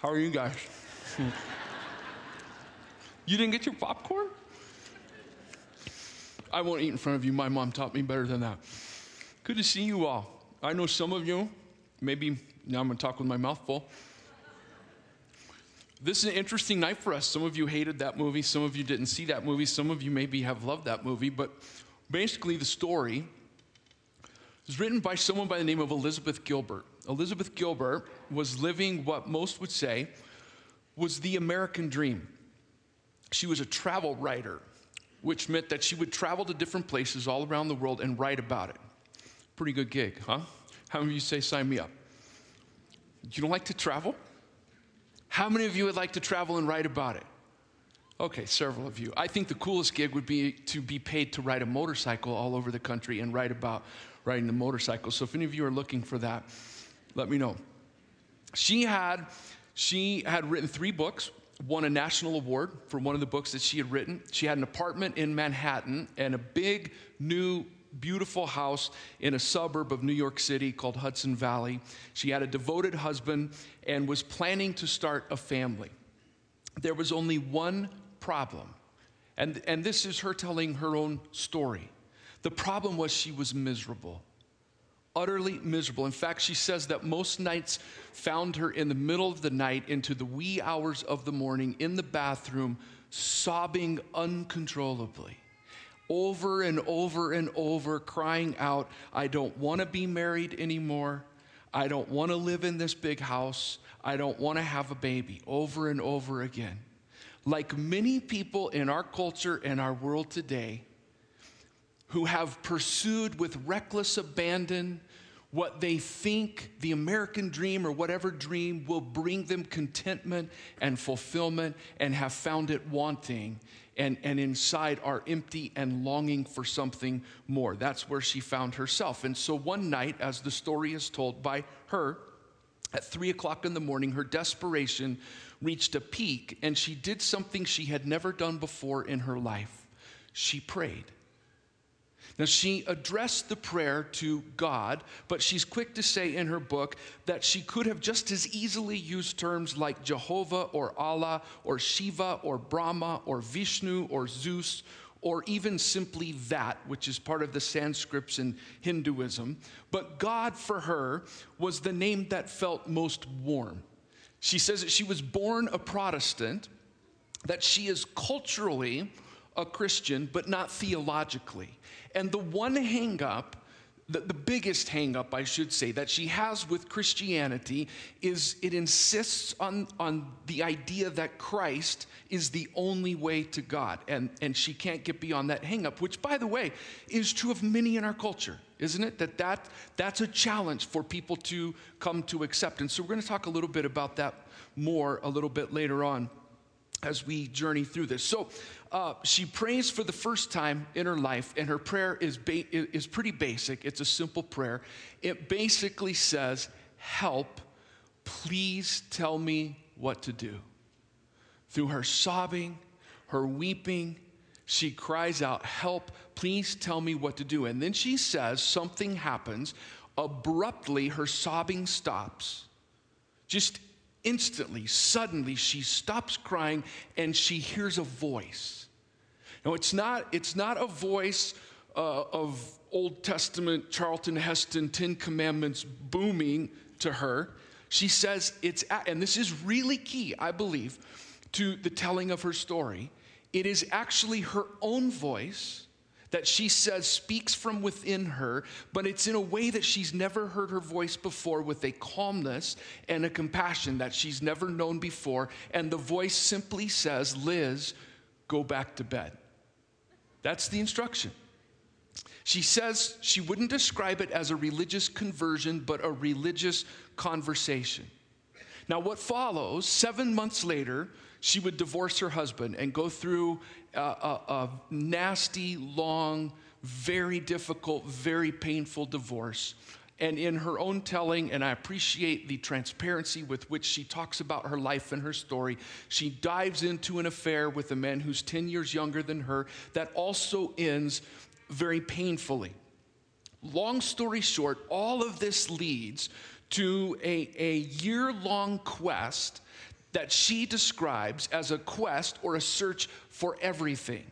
How are you guys? you didn't get your popcorn? I won't eat in front of you. My mom taught me better than that. Good to see you all. I know some of you, maybe now I'm going to talk with my mouth full. This is an interesting night for us. Some of you hated that movie, some of you didn't see that movie, some of you maybe have loved that movie, but basically, the story is written by someone by the name of Elizabeth Gilbert. Elizabeth Gilbert was living what most would say was the American dream. She was a travel writer, which meant that she would travel to different places all around the world and write about it. Pretty good gig, huh? How many of you say, sign me up? You don't like to travel? How many of you would like to travel and write about it? Okay, several of you. I think the coolest gig would be to be paid to ride a motorcycle all over the country and write about riding the motorcycle. So if any of you are looking for that, let me know. She had she had written three books, won a national award for one of the books that she had written. She had an apartment in Manhattan and a big new beautiful house in a suburb of New York City called Hudson Valley. She had a devoted husband and was planning to start a family. There was only one problem, and, and this is her telling her own story. The problem was she was miserable, utterly miserable. In fact, she says that most nights found her in the middle of the night into the wee hours of the morning in the bathroom, sobbing uncontrollably over and over and over, crying out, I don't want to be married anymore. I don't want to live in this big house. I don't want to have a baby, over and over again. Like many people in our culture and our world today who have pursued with reckless abandon what they think the American dream or whatever dream will bring them contentment and fulfillment and have found it wanting and, and inside are empty and longing for something more. That's where she found herself. And so one night, as the story is told by her, at three o'clock in the morning, her desperation reached a peak, and she did something she had never done before in her life. She prayed. Now, she addressed the prayer to God, but she's quick to say in her book that she could have just as easily used terms like Jehovah or Allah or Shiva or Brahma or Vishnu or Zeus or even simply that, which is part of the Sanskrits in Hinduism. But God for her was the name that felt most warm. She says that she was born a Protestant, that she is culturally a Christian, but not theologically. And the one hangup, the, the biggest hangup, I should say, that she has with Christianity is it insists on, on the idea that Christ is the only way to God. And, and she can't get beyond that hangup, which, by the way, is true of many in our culture, isn't it? That, that that's a challenge for people to come to acceptance. So we're going to talk a little bit about that more a little bit later on as we journey through this. So uh, she prays for the first time in her life, and her prayer is, ba- is pretty basic. It's a simple prayer. It basically says, Help, please tell me what to do. Through her sobbing, her weeping, she cries out, Help, please tell me what to do. And then she says, Something happens. Abruptly, her sobbing stops. Just instantly, suddenly, she stops crying and she hears a voice. Now, it's not, it's not a voice uh, of Old Testament Charlton Heston Ten Commandments booming to her. She says it's, and this is really key, I believe, to the telling of her story. It is actually her own voice that she says speaks from within her, but it's in a way that she's never heard her voice before with a calmness and a compassion that she's never known before. And the voice simply says, Liz, go back to bed. That's the instruction. She says she wouldn't describe it as a religious conversion, but a religious conversation. Now, what follows, seven months later, she would divorce her husband and go through a, a, a nasty, long, very difficult, very painful divorce. And in her own telling, and I appreciate the transparency with which she talks about her life and her story, she dives into an affair with a man who's 10 years younger than her that also ends very painfully. Long story short, all of this leads to a, a year long quest that she describes as a quest or a search for everything.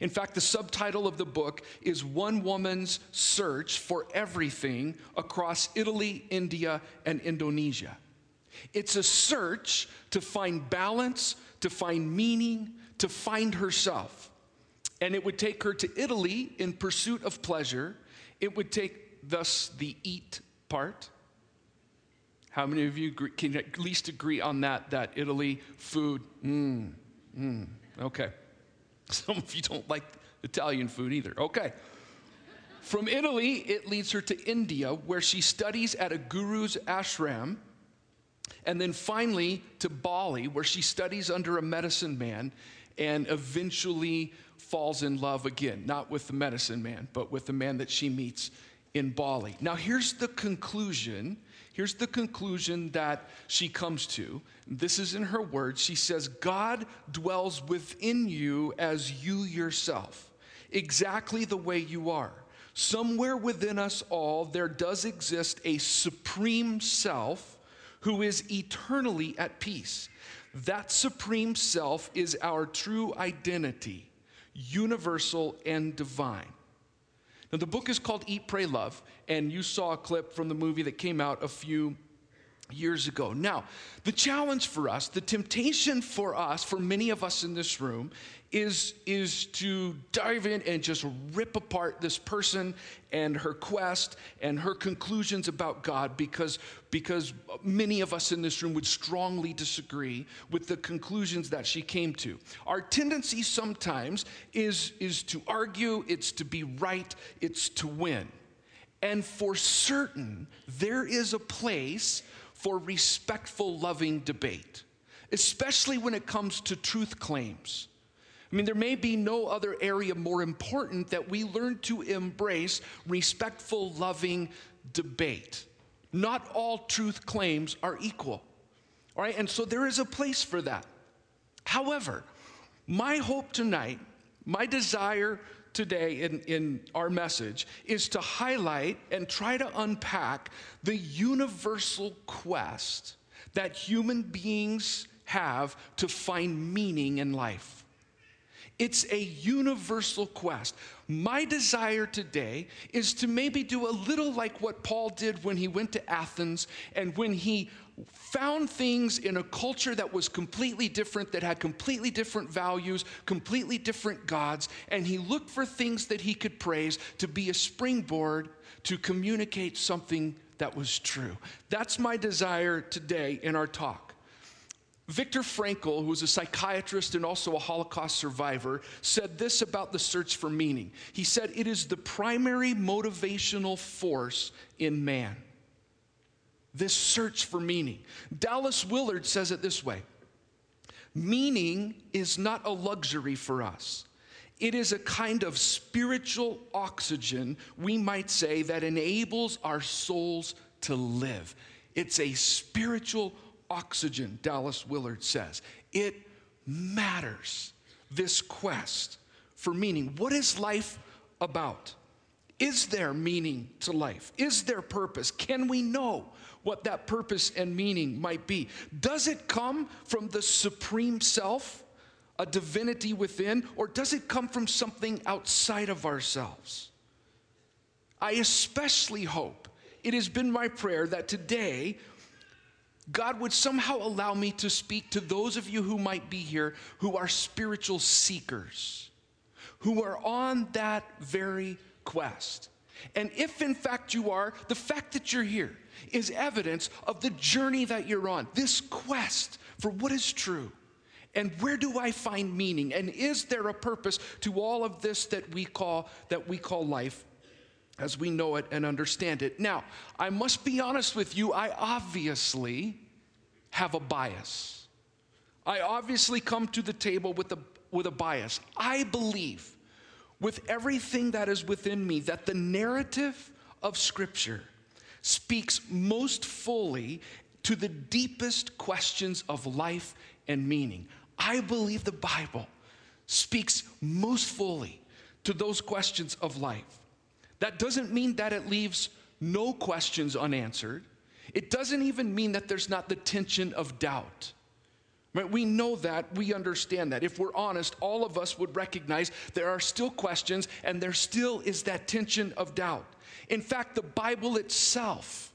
In fact, the subtitle of the book is One Woman's Search for Everything Across Italy, India, and Indonesia. It's a search to find balance, to find meaning, to find herself. And it would take her to Italy in pursuit of pleasure. It would take, thus, the eat part. How many of you can at least agree on that? That Italy food, mmm, mmm, okay. Some of you don't like Italian food either. Okay. From Italy, it leads her to India, where she studies at a guru's ashram. And then finally to Bali, where she studies under a medicine man and eventually falls in love again, not with the medicine man, but with the man that she meets in Bali. Now, here's the conclusion. Here's the conclusion that she comes to. This is in her words. She says, God dwells within you as you yourself, exactly the way you are. Somewhere within us all, there does exist a supreme self who is eternally at peace. That supreme self is our true identity, universal and divine. Now, the book is called Eat, Pray, Love, and you saw a clip from the movie that came out a few years ago. Now, the challenge for us, the temptation for us, for many of us in this room, is, is to dive in and just rip apart this person and her quest and her conclusions about God because, because many of us in this room would strongly disagree with the conclusions that she came to. Our tendency sometimes is, is to argue, it's to be right, it's to win. And for certain, there is a place for respectful, loving debate, especially when it comes to truth claims. I mean, there may be no other area more important that we learn to embrace respectful, loving debate. Not all truth claims are equal. All right, and so there is a place for that. However, my hope tonight, my desire today in, in our message is to highlight and try to unpack the universal quest that human beings have to find meaning in life. It's a universal quest. My desire today is to maybe do a little like what Paul did when he went to Athens and when he found things in a culture that was completely different, that had completely different values, completely different gods, and he looked for things that he could praise to be a springboard to communicate something that was true. That's my desire today in our talk. Viktor Frankl, who was a psychiatrist and also a Holocaust survivor, said this about the search for meaning. He said, It is the primary motivational force in man. This search for meaning. Dallas Willard says it this way Meaning is not a luxury for us. It is a kind of spiritual oxygen, we might say, that enables our souls to live. It's a spiritual oxygen, Dallas Willard says. It matters, this quest for meaning. What is life about? Is there meaning to life? Is there purpose? Can we know what that purpose and meaning might be? Does it come from the supreme self, a divinity within, or does it come from something outside of ourselves? I especially hope, it has been my prayer that today God would somehow allow me to speak to those of you who might be here who are spiritual seekers, who are on that very quest. And if in fact you are, the fact that you're here is evidence of the journey that you're on, this quest for what is true. And where do I find meaning? And is there a purpose to all of this that we call that we call life as we know it and understand it. Now, I must be honest with you, I obviously have a bias. I obviously come to the table with a, with a bias. I believe with everything that is within me that the narrative of Scripture speaks most fully to the deepest questions of life and meaning. I believe the Bible speaks most fully to those questions of life. That doesn't mean that it leaves no questions unanswered. It doesn't even mean that there's not the tension of doubt. We know that, we understand that. If we're honest, all of us would recognize there are still questions and there still is that tension of doubt. In fact, the Bible itself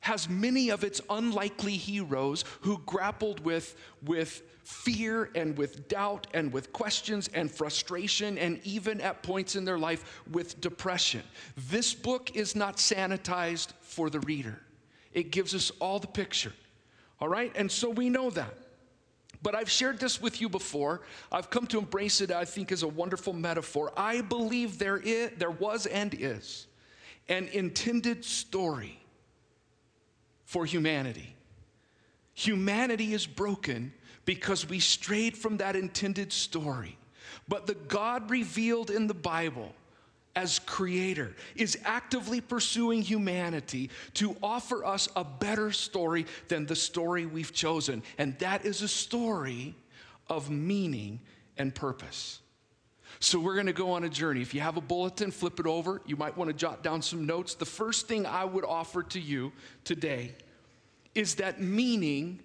has many of its unlikely heroes who grappled with, with fear and with doubt and with questions and frustration and even at points in their life with depression. This book is not sanitized for the reader, it gives us all the picture. All right? And so we know that. But I've shared this with you before. I've come to embrace it, I think, as a wonderful metaphor. I believe there, is, there was and is an intended story for humanity. Humanity is broken because we strayed from that intended story. But the God revealed in the Bible as creator is actively pursuing humanity to offer us a better story than the story we've chosen. And that is a story of meaning and purpose. So, we're going to go on a journey. If you have a bulletin, flip it over. You might want to jot down some notes. The first thing I would offer to you today is that meaning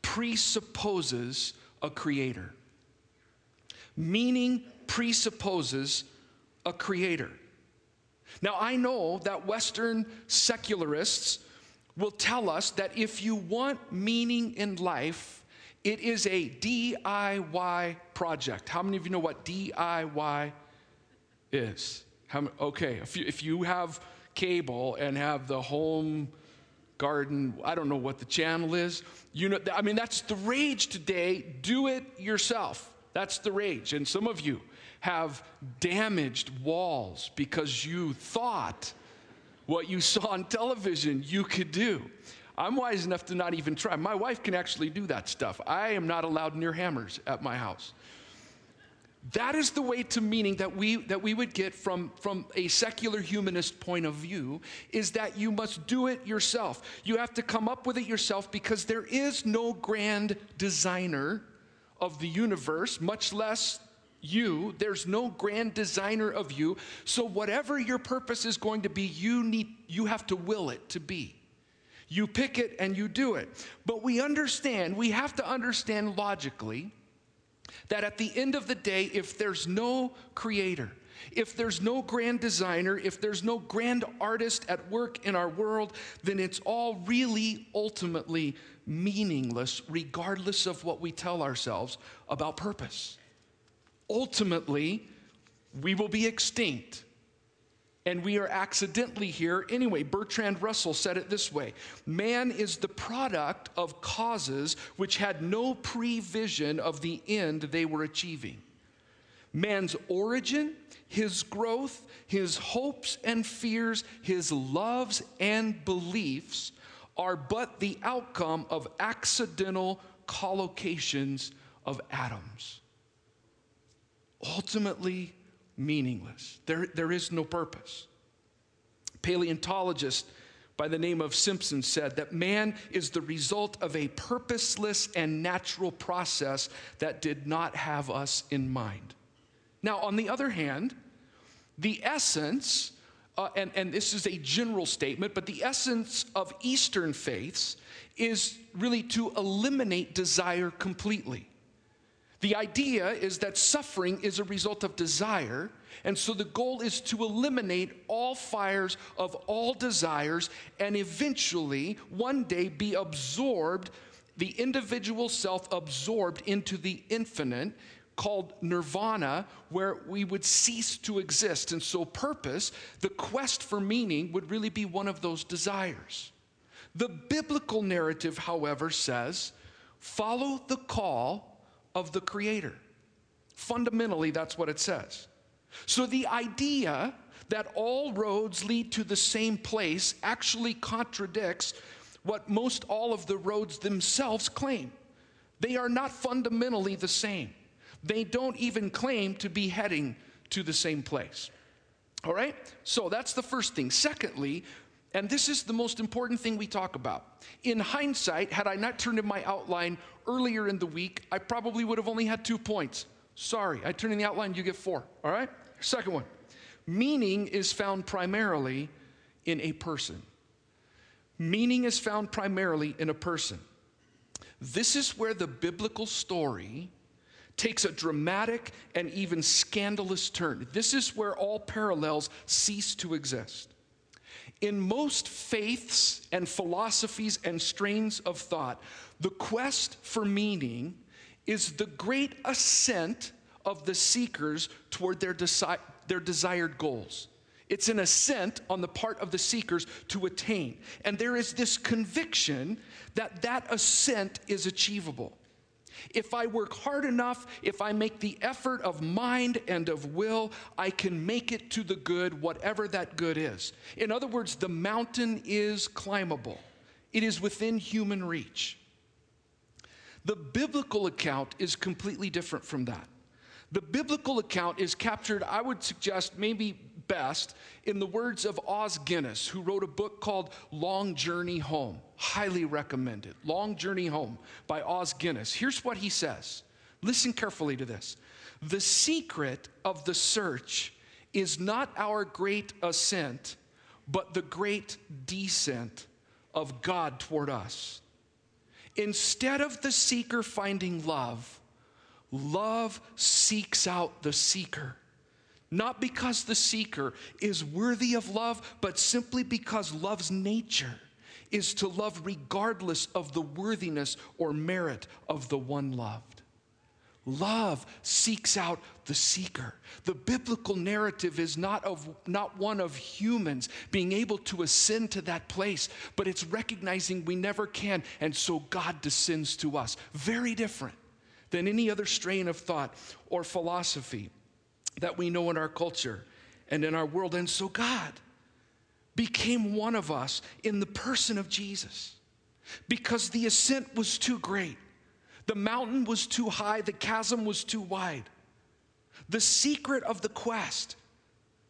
presupposes a creator. Meaning presupposes a creator. Now, I know that Western secularists will tell us that if you want meaning in life, it is a DIY project. How many of you know what DIY is? How, okay, if you, if you have cable and have the home garden, I don't know what the channel is. You know, I mean, that's the rage today. Do it yourself. That's the rage. And some of you have damaged walls because you thought what you saw on television you could do. I'm wise enough to not even try. My wife can actually do that stuff. I am not allowed near hammers at my house. That is the way to meaning that we, that we would get from, from a secular humanist point of view is that you must do it yourself. You have to come up with it yourself because there is no grand designer of the universe, much less you. There's no grand designer of you. So whatever your purpose is going to be, you need you have to will it to be. You pick it and you do it. But we understand, we have to understand logically that at the end of the day if there's no creator, if there's no grand designer, if there's no grand artist at work in our world, then it's all really ultimately meaningless, regardless of what we tell ourselves about purpose ultimately we will be extinct. And we are accidentally here anyway. Bertrand Russell said it this way Man is the product of causes which had no prevision of the end they were achieving. Man's origin, his growth, his hopes and fears, his loves and beliefs are but the outcome of accidental collocations of atoms ultimately meaningless. There, there is no purpose. Paleontologist by the name of Simpson said that man is the result of a purposeless and natural process that did not have us in mind. Now, on the other hand, the essence, uh, and, and this is a general statement, but the essence of Eastern faiths is really to eliminate desire completely. The idea is that suffering is a result of desire, and so the goal is to eliminate all fires of all desires and eventually, one day, be absorbed, the individual self absorbed into the infinite called nirvana, where we would cease to exist. And so, purpose, the quest for meaning, would really be one of those desires. The biblical narrative, however, says follow the call of the Creator. Fundamentally, that's what it says. So the idea that all roads lead to the same place actually contradicts what most all of the roads themselves claim. They are not fundamentally the same. They don't even claim to be heading to the same place. All right? So that's the first thing. Secondly, and this is the most important thing we talk about. In hindsight, had I not turned in my outline earlier in the week, I probably would have only had two points. Sorry, I turn in the outline, you get four. All right? Second one meaning is found primarily in a person. Meaning is found primarily in a person. This is where the biblical story takes a dramatic and even scandalous turn. This is where all parallels cease to exist. In most faiths and philosophies and strains of thought, the quest for meaning is the great ascent of the seekers toward their, their desired goals. It's an ascent on the part of the seekers to attain. And there is this conviction that that ascent is achievable. If I work hard enough, if I make the effort of mind and of will, I can make it to the good, whatever that good is. In other words, the mountain is climbable, it is within human reach. The biblical account is completely different from that. The biblical account is captured, I would suggest, maybe best in the words of Os Guinness, who wrote a book called Long Journey Home. Highly recommended. Long Journey Home by Os Guinness. Here's what he says. Listen carefully to this. The secret of the search is not our great ascent, but the great descent of God toward us. Instead of the seeker finding love, love seeks out the seeker. Not because the seeker is worthy of love, but simply because love's nature is to love regardless of the worthiness or merit of the one loved. Love seeks out the seeker. The biblical narrative is not, of, not one of humans being able to ascend to that place, but it's recognizing we never can, and so God descends to us. Very different than any other strain of thought or philosophy that we know in our culture and in our world. And so God became one of us in the person of Jesus because the ascent was too great. The mountain was too high, the chasm was too wide. The secret of the quest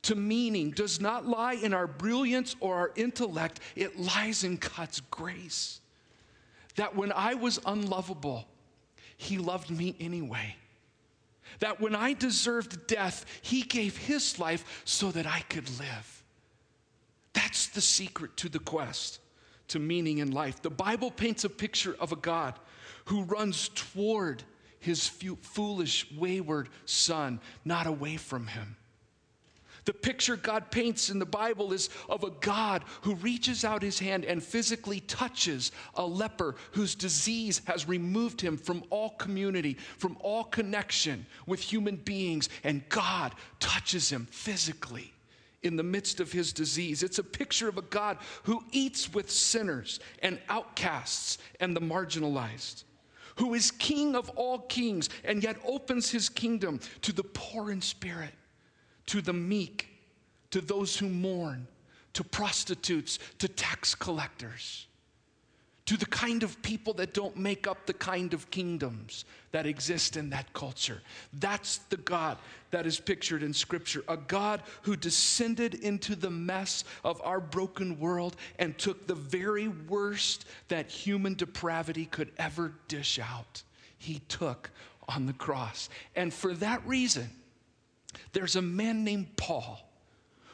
to meaning does not lie in our brilliance or our intellect, it lies in God's grace. That when I was unlovable, He loved me anyway. That when I deserved death, He gave His life so that I could live. That's the secret to the quest to meaning in life. The Bible paints a picture of a God who runs toward his foolish, wayward son, not away from him. The picture God paints in the Bible is of a God who reaches out his hand and physically touches a leper whose disease has removed him from all community, from all connection with human beings, and God touches him physically in the midst of his disease. It's a picture of a God who eats with sinners and outcasts and the marginalized. Who is king of all kings and yet opens his kingdom to the poor in spirit to the meek, to those who mourn, to prostitutes, to tax collectors, to the kind of people that don't make up the kind of kingdoms that exist in that culture. That's the God that is pictured in Scripture a God who descended into the mess of our broken world and took the very worst that human depravity could ever dish out. He took on the cross. And for that reason, there's a man named Paul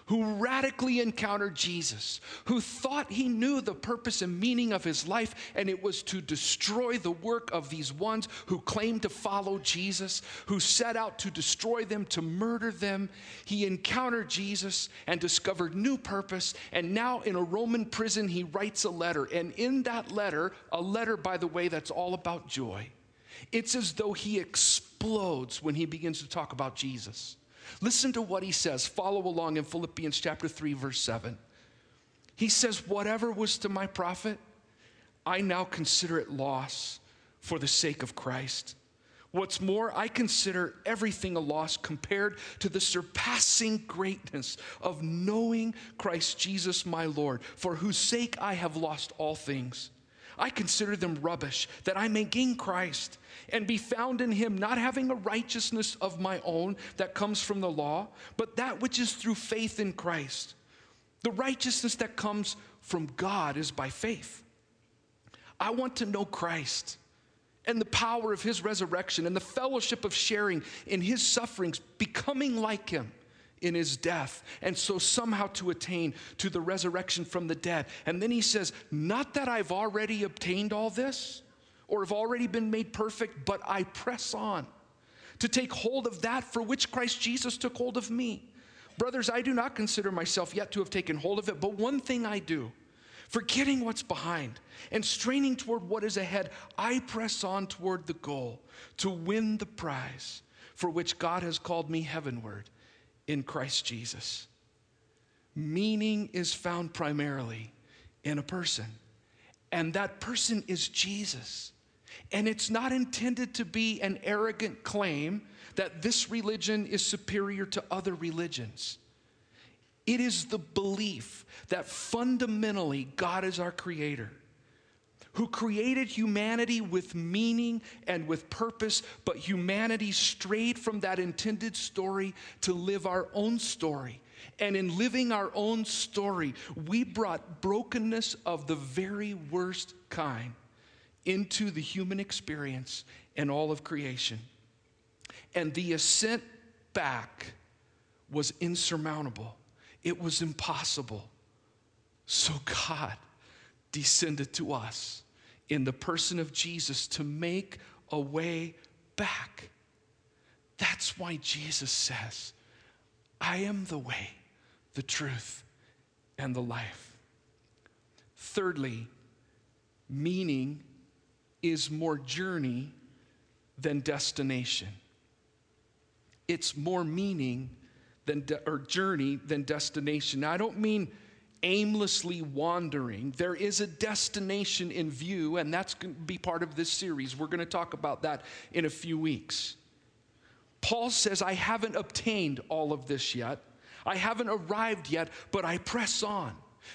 who radically encountered Jesus, who thought he knew the purpose and meaning of his life, and it was to destroy the work of these ones who claimed to follow Jesus, who set out to destroy them, to murder them. He encountered Jesus and discovered new purpose, and now in a Roman prison, he writes a letter. And in that letter, a letter, by the way, that's all about joy, it's as though he explodes when he begins to talk about Jesus. Listen to what he says. Follow along in Philippians chapter 3 verse 7. He says, "Whatever was to my profit, I now consider it loss for the sake of Christ." What's more, I consider everything a loss compared to the surpassing greatness of knowing Christ Jesus my Lord, for whose sake I have lost all things. I consider them rubbish, that I may gain Christ and be found in him, not having a righteousness of my own that comes from the law, but that which is through faith in Christ. The righteousness that comes from God is by faith. I want to know Christ and the power of his resurrection and the fellowship of sharing in his sufferings, becoming like him in his death, and so somehow to attain to the resurrection from the dead. And then he says, Not that I've already obtained all this or have already been made perfect, but I press on to take hold of that for which Christ Jesus took hold of me. Brothers, I do not consider myself yet to have taken hold of it, but one thing I do, forgetting what's behind and straining toward what is ahead, I press on toward the goal to win the prize for which God has called me heavenward in Christ Jesus. Meaning is found primarily in a person, and that person is Jesus. And it's not intended to be an arrogant claim that this religion is superior to other religions. It is the belief that fundamentally God is our creator, who created humanity with meaning and with purpose, but humanity strayed from that intended story to live our own story. And in living our own story, we brought brokenness of the very worst kind into the human experience and all of creation. And the ascent back was insurmountable, it was impossible. So God descended to us in the person of Jesus to make a way back. That's why Jesus says, I am the way, the truth, and the life. Thirdly, meaning is more journey than destination. It's more meaning than de- or journey than destination. Now I don't mean aimlessly wandering. There is a destination in view, and that's going to be part of this series. We're going to talk about that in a few weeks. Paul says, I haven't obtained all of this yet. I haven't arrived yet, but I press on.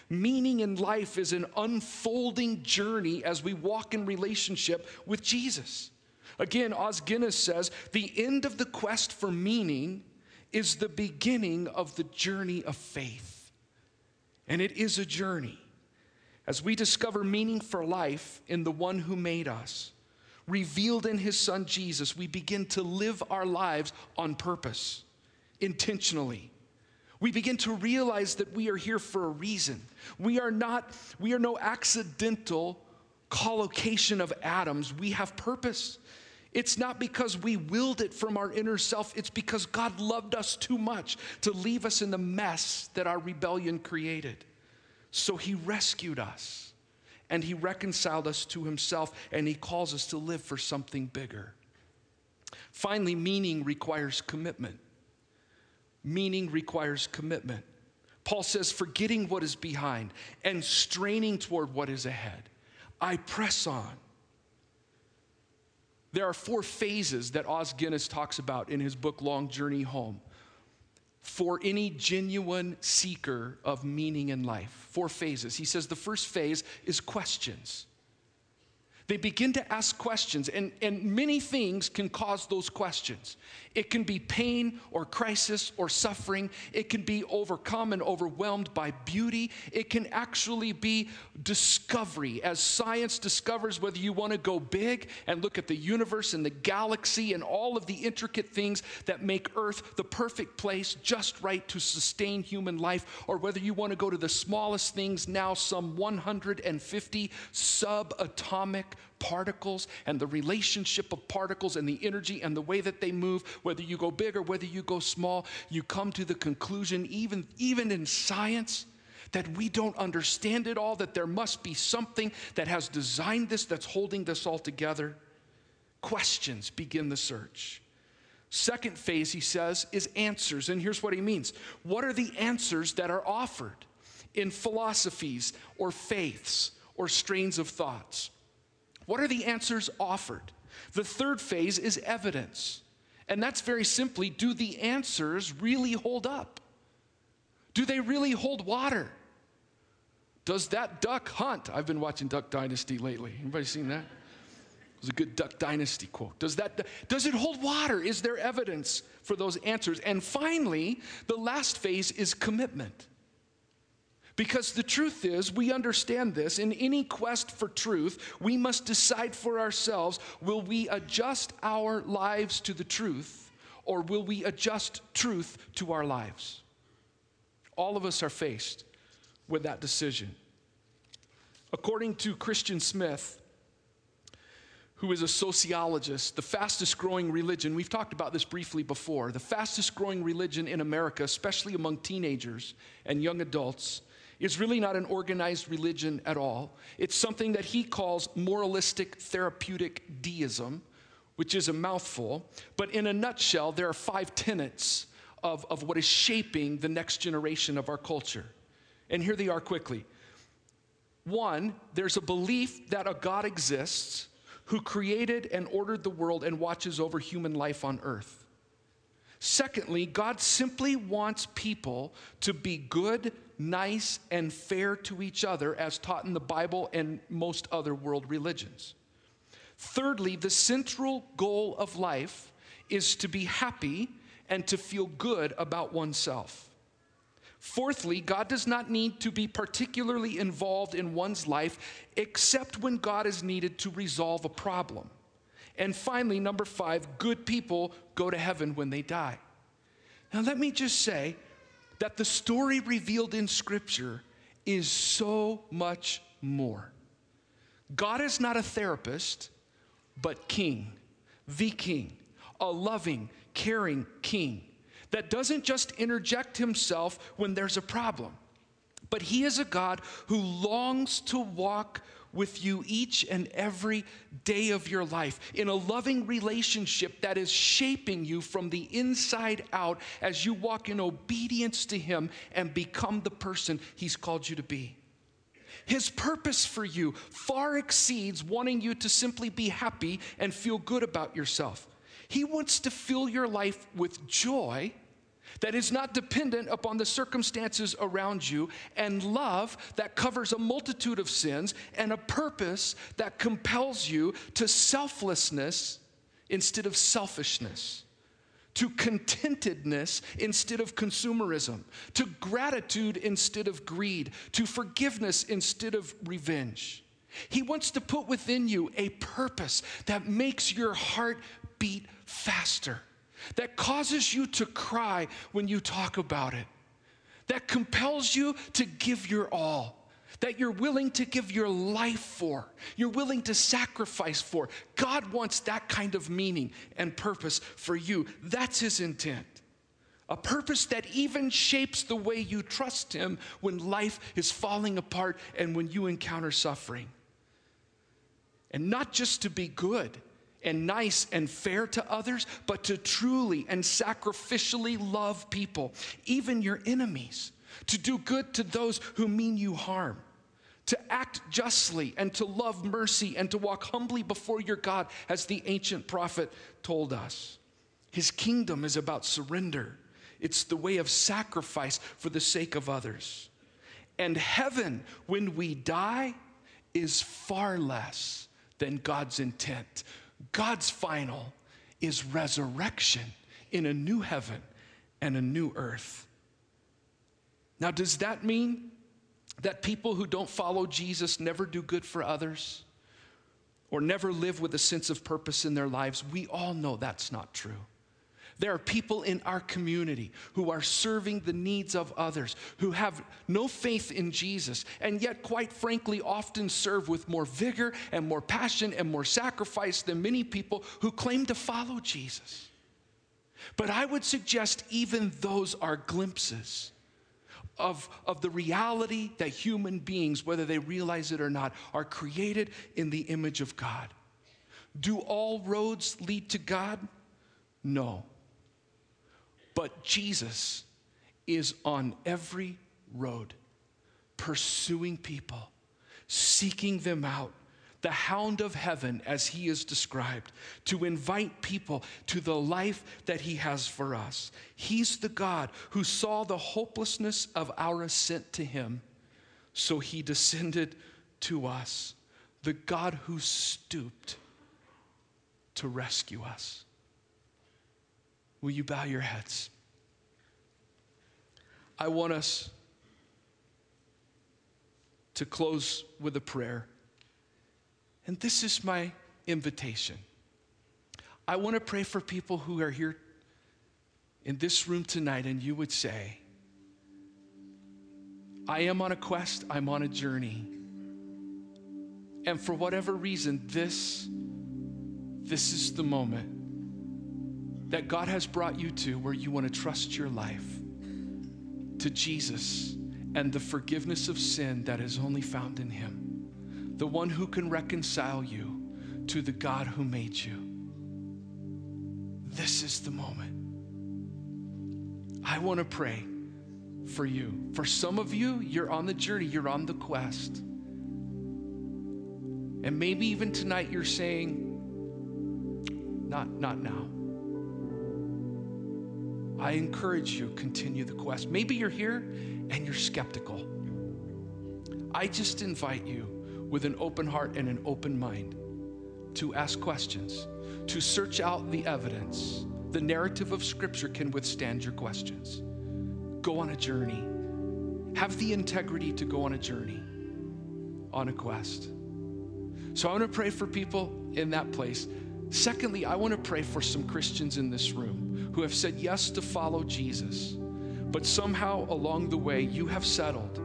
Meaning in life is an unfolding journey as we walk in relationship with Jesus. Again, Os Guinness says the end of the quest for meaning is the beginning of the journey of faith. And it is a journey. As we discover meaning for life in the one who made us, revealed in his son Jesus, we begin to live our lives on purpose, intentionally we begin to realize that we are here for a reason. We are not, we are no accidental collocation of atoms. We have purpose. It's not because we willed it from our inner self, it's because God loved us too much to leave us in the mess that our rebellion created. So he rescued us and he reconciled us to himself and he calls us to live for something bigger. Finally, meaning requires commitment. Meaning requires commitment. Paul says, forgetting what is behind and straining toward what is ahead. I press on. There are four phases that Os Guinness talks about in his book, Long Journey Home, for any genuine seeker of meaning in life. Four phases. He says the first phase is questions. They begin to ask questions, and, and many things can cause those questions. It can be pain or crisis or suffering. It can be overcome and overwhelmed by beauty. It can actually be discovery. As science discovers whether you want to go big and look at the universe and the galaxy and all of the intricate things that make Earth the perfect place just right to sustain human life, or whether you want to go to the smallest things, now some 150 subatomic particles and the relationship of particles and the energy and the way that they move, whether you go big or whether you go small, you come to the conclusion, even, even in science, that we don't understand it all, that there must be something that has designed this, that's holding this all together. Questions begin the search. Second phase, he says, is answers. And here's what he means What are the answers that are offered in philosophies or faiths or strains of thoughts? What are the answers offered? The third phase is evidence. And that's very simply do the answers really hold up? Do they really hold water? Does that duck hunt? I've been watching Duck Dynasty lately. Anybody seen that? It was a good Duck Dynasty quote. Does that does it hold water? Is there evidence for those answers? And finally, the last phase is commitment. Because the truth is, we understand this. In any quest for truth, we must decide for ourselves will we adjust our lives to the truth or will we adjust truth to our lives? All of us are faced with that decision. According to Christian Smith, who is a sociologist, the fastest growing religion, we've talked about this briefly before, the fastest growing religion in America, especially among teenagers and young adults, is really not an organized religion at all. It's something that he calls moralistic therapeutic deism, which is a mouthful. But in a nutshell, there are five tenets of, of what is shaping the next generation of our culture. And here they are quickly. One, there's a belief that a God exists who created and ordered the world and watches over human life on earth. Secondly, God simply wants people to be good, nice, and fair to each other, as taught in the Bible and most other world religions. Thirdly, the central goal of life is to be happy and to feel good about oneself. Fourthly, God does not need to be particularly involved in one's life except when God is needed to resolve a problem. And finally, number five, good people go to heaven when they die. Now, let me just say that the story revealed in Scripture is so much more. God is not a therapist, but king, the king, a loving, caring king that doesn't just interject himself when there's a problem, but he is a God who longs to walk with you each and every day of your life in a loving relationship that is shaping you from the inside out as you walk in obedience to Him and become the person He's called you to be. His purpose for you far exceeds wanting you to simply be happy and feel good about yourself. He wants to fill your life with joy that is not dependent upon the circumstances around you, and love that covers a multitude of sins, and a purpose that compels you to selflessness instead of selfishness, to contentedness instead of consumerism, to gratitude instead of greed, to forgiveness instead of revenge. He wants to put within you a purpose that makes your heart beat faster that causes you to cry when you talk about it, that compels you to give your all, that you're willing to give your life for, you're willing to sacrifice for. God wants that kind of meaning and purpose for you. That's His intent. A purpose that even shapes the way you trust Him when life is falling apart and when you encounter suffering. And not just to be good and nice and fair to others, but to truly and sacrificially love people, even your enemies, to do good to those who mean you harm, to act justly and to love mercy and to walk humbly before your God, as the ancient prophet told us. His kingdom is about surrender. It's the way of sacrifice for the sake of others. And heaven, when we die, is far less than God's intent God's final is resurrection in a new heaven and a new earth. Now, does that mean that people who don't follow Jesus never do good for others or never live with a sense of purpose in their lives? We all know that's not true. There are people in our community who are serving the needs of others, who have no faith in Jesus, and yet, quite frankly, often serve with more vigor and more passion and more sacrifice than many people who claim to follow Jesus. But I would suggest even those are glimpses of, of the reality that human beings, whether they realize it or not, are created in the image of God. Do all roads lead to God? No. But Jesus is on every road, pursuing people, seeking them out, the hound of heaven, as he is described, to invite people to the life that he has for us. He's the God who saw the hopelessness of our ascent to him, so he descended to us, the God who stooped to rescue us. Will you bow your heads? I want us to close with a prayer. And this is my invitation. I want to pray for people who are here in this room tonight, and you would say, I am on a quest, I'm on a journey. And for whatever reason, this this is the moment that God has brought you to where you want to trust your life to Jesus and the forgiveness of sin that is only found in Him, the one who can reconcile you to the God who made you. This is the moment. I want to pray for you. For some of you, you're on the journey, you're on the quest. And maybe even tonight you're saying, not, not now. I encourage you, continue the quest. Maybe you're here and you're skeptical. I just invite you with an open heart and an open mind to ask questions, to search out the evidence. The narrative of Scripture can withstand your questions. Go on a journey. Have the integrity to go on a journey, on a quest. So I want to pray for people in that place. Secondly, I want to pray for some Christians in this room who have said yes to follow Jesus, but somehow along the way you have settled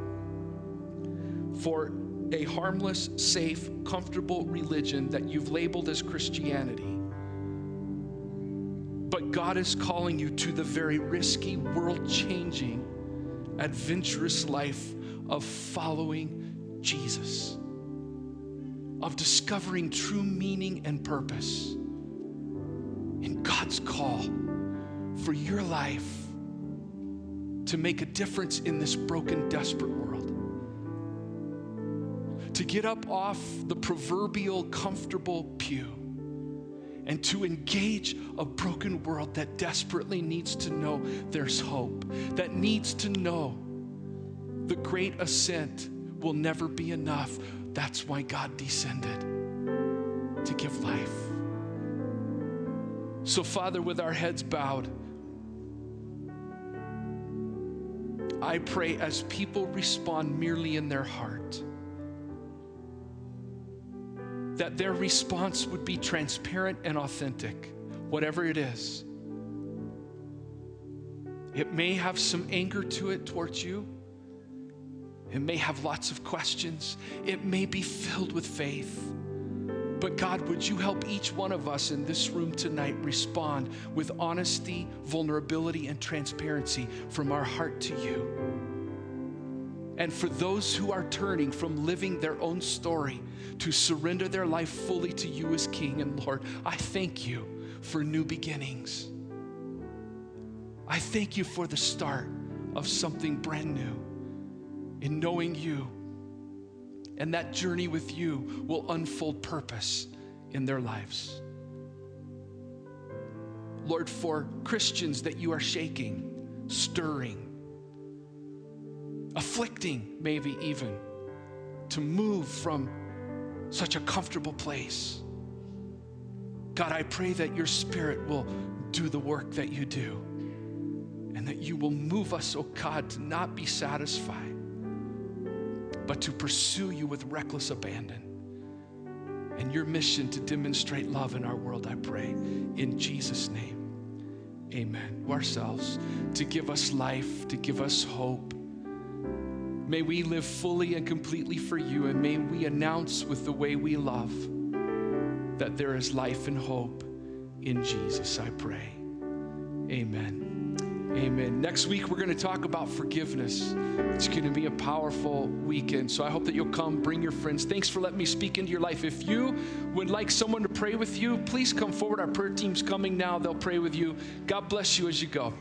for a harmless, safe, comfortable religion that you've labeled as Christianity. But God is calling you to the very risky, world changing, adventurous life of following Jesus, of discovering true meaning and purpose in God's call for your life to make a difference in this broken, desperate world to get up off the proverbial comfortable pew and to engage a broken world that desperately needs to know there's hope, that needs to know the great ascent will never be enough. That's why God descended to give life. So, Father, with our heads bowed, I pray as people respond merely in their heart that their response would be transparent and authentic, whatever it is. It may have some anger to it towards you. It may have lots of questions. It may be filled with faith. But God, would you help each one of us in this room tonight respond with honesty, vulnerability, and transparency from our heart to you? And for those who are turning from living their own story to surrender their life fully to you as King and Lord, I thank you for new beginnings. I thank you for the start of something brand new in knowing you. And that journey with you will unfold purpose in their lives. Lord, for Christians that you are shaking, stirring, afflicting, maybe even, to move from such a comfortable place. God, I pray that your spirit will do the work that you do and that you will move us, oh God, to not be satisfied, but to pursue you with reckless abandon. And your mission to demonstrate love in our world, I pray, in Jesus' name. Amen. Ourselves to give us life, to give us hope May we live fully and completely for you, and may we announce with the way we love that there is life and hope in Jesus, I pray. Amen. Amen. Next week, we're going to talk about forgiveness. It's going to be a powerful weekend. So I hope that you'll come, bring your friends. Thanks for letting me speak into your life. If you would like someone to pray with you, please come forward. Our prayer team's coming now. They'll pray with you. God bless you as you go.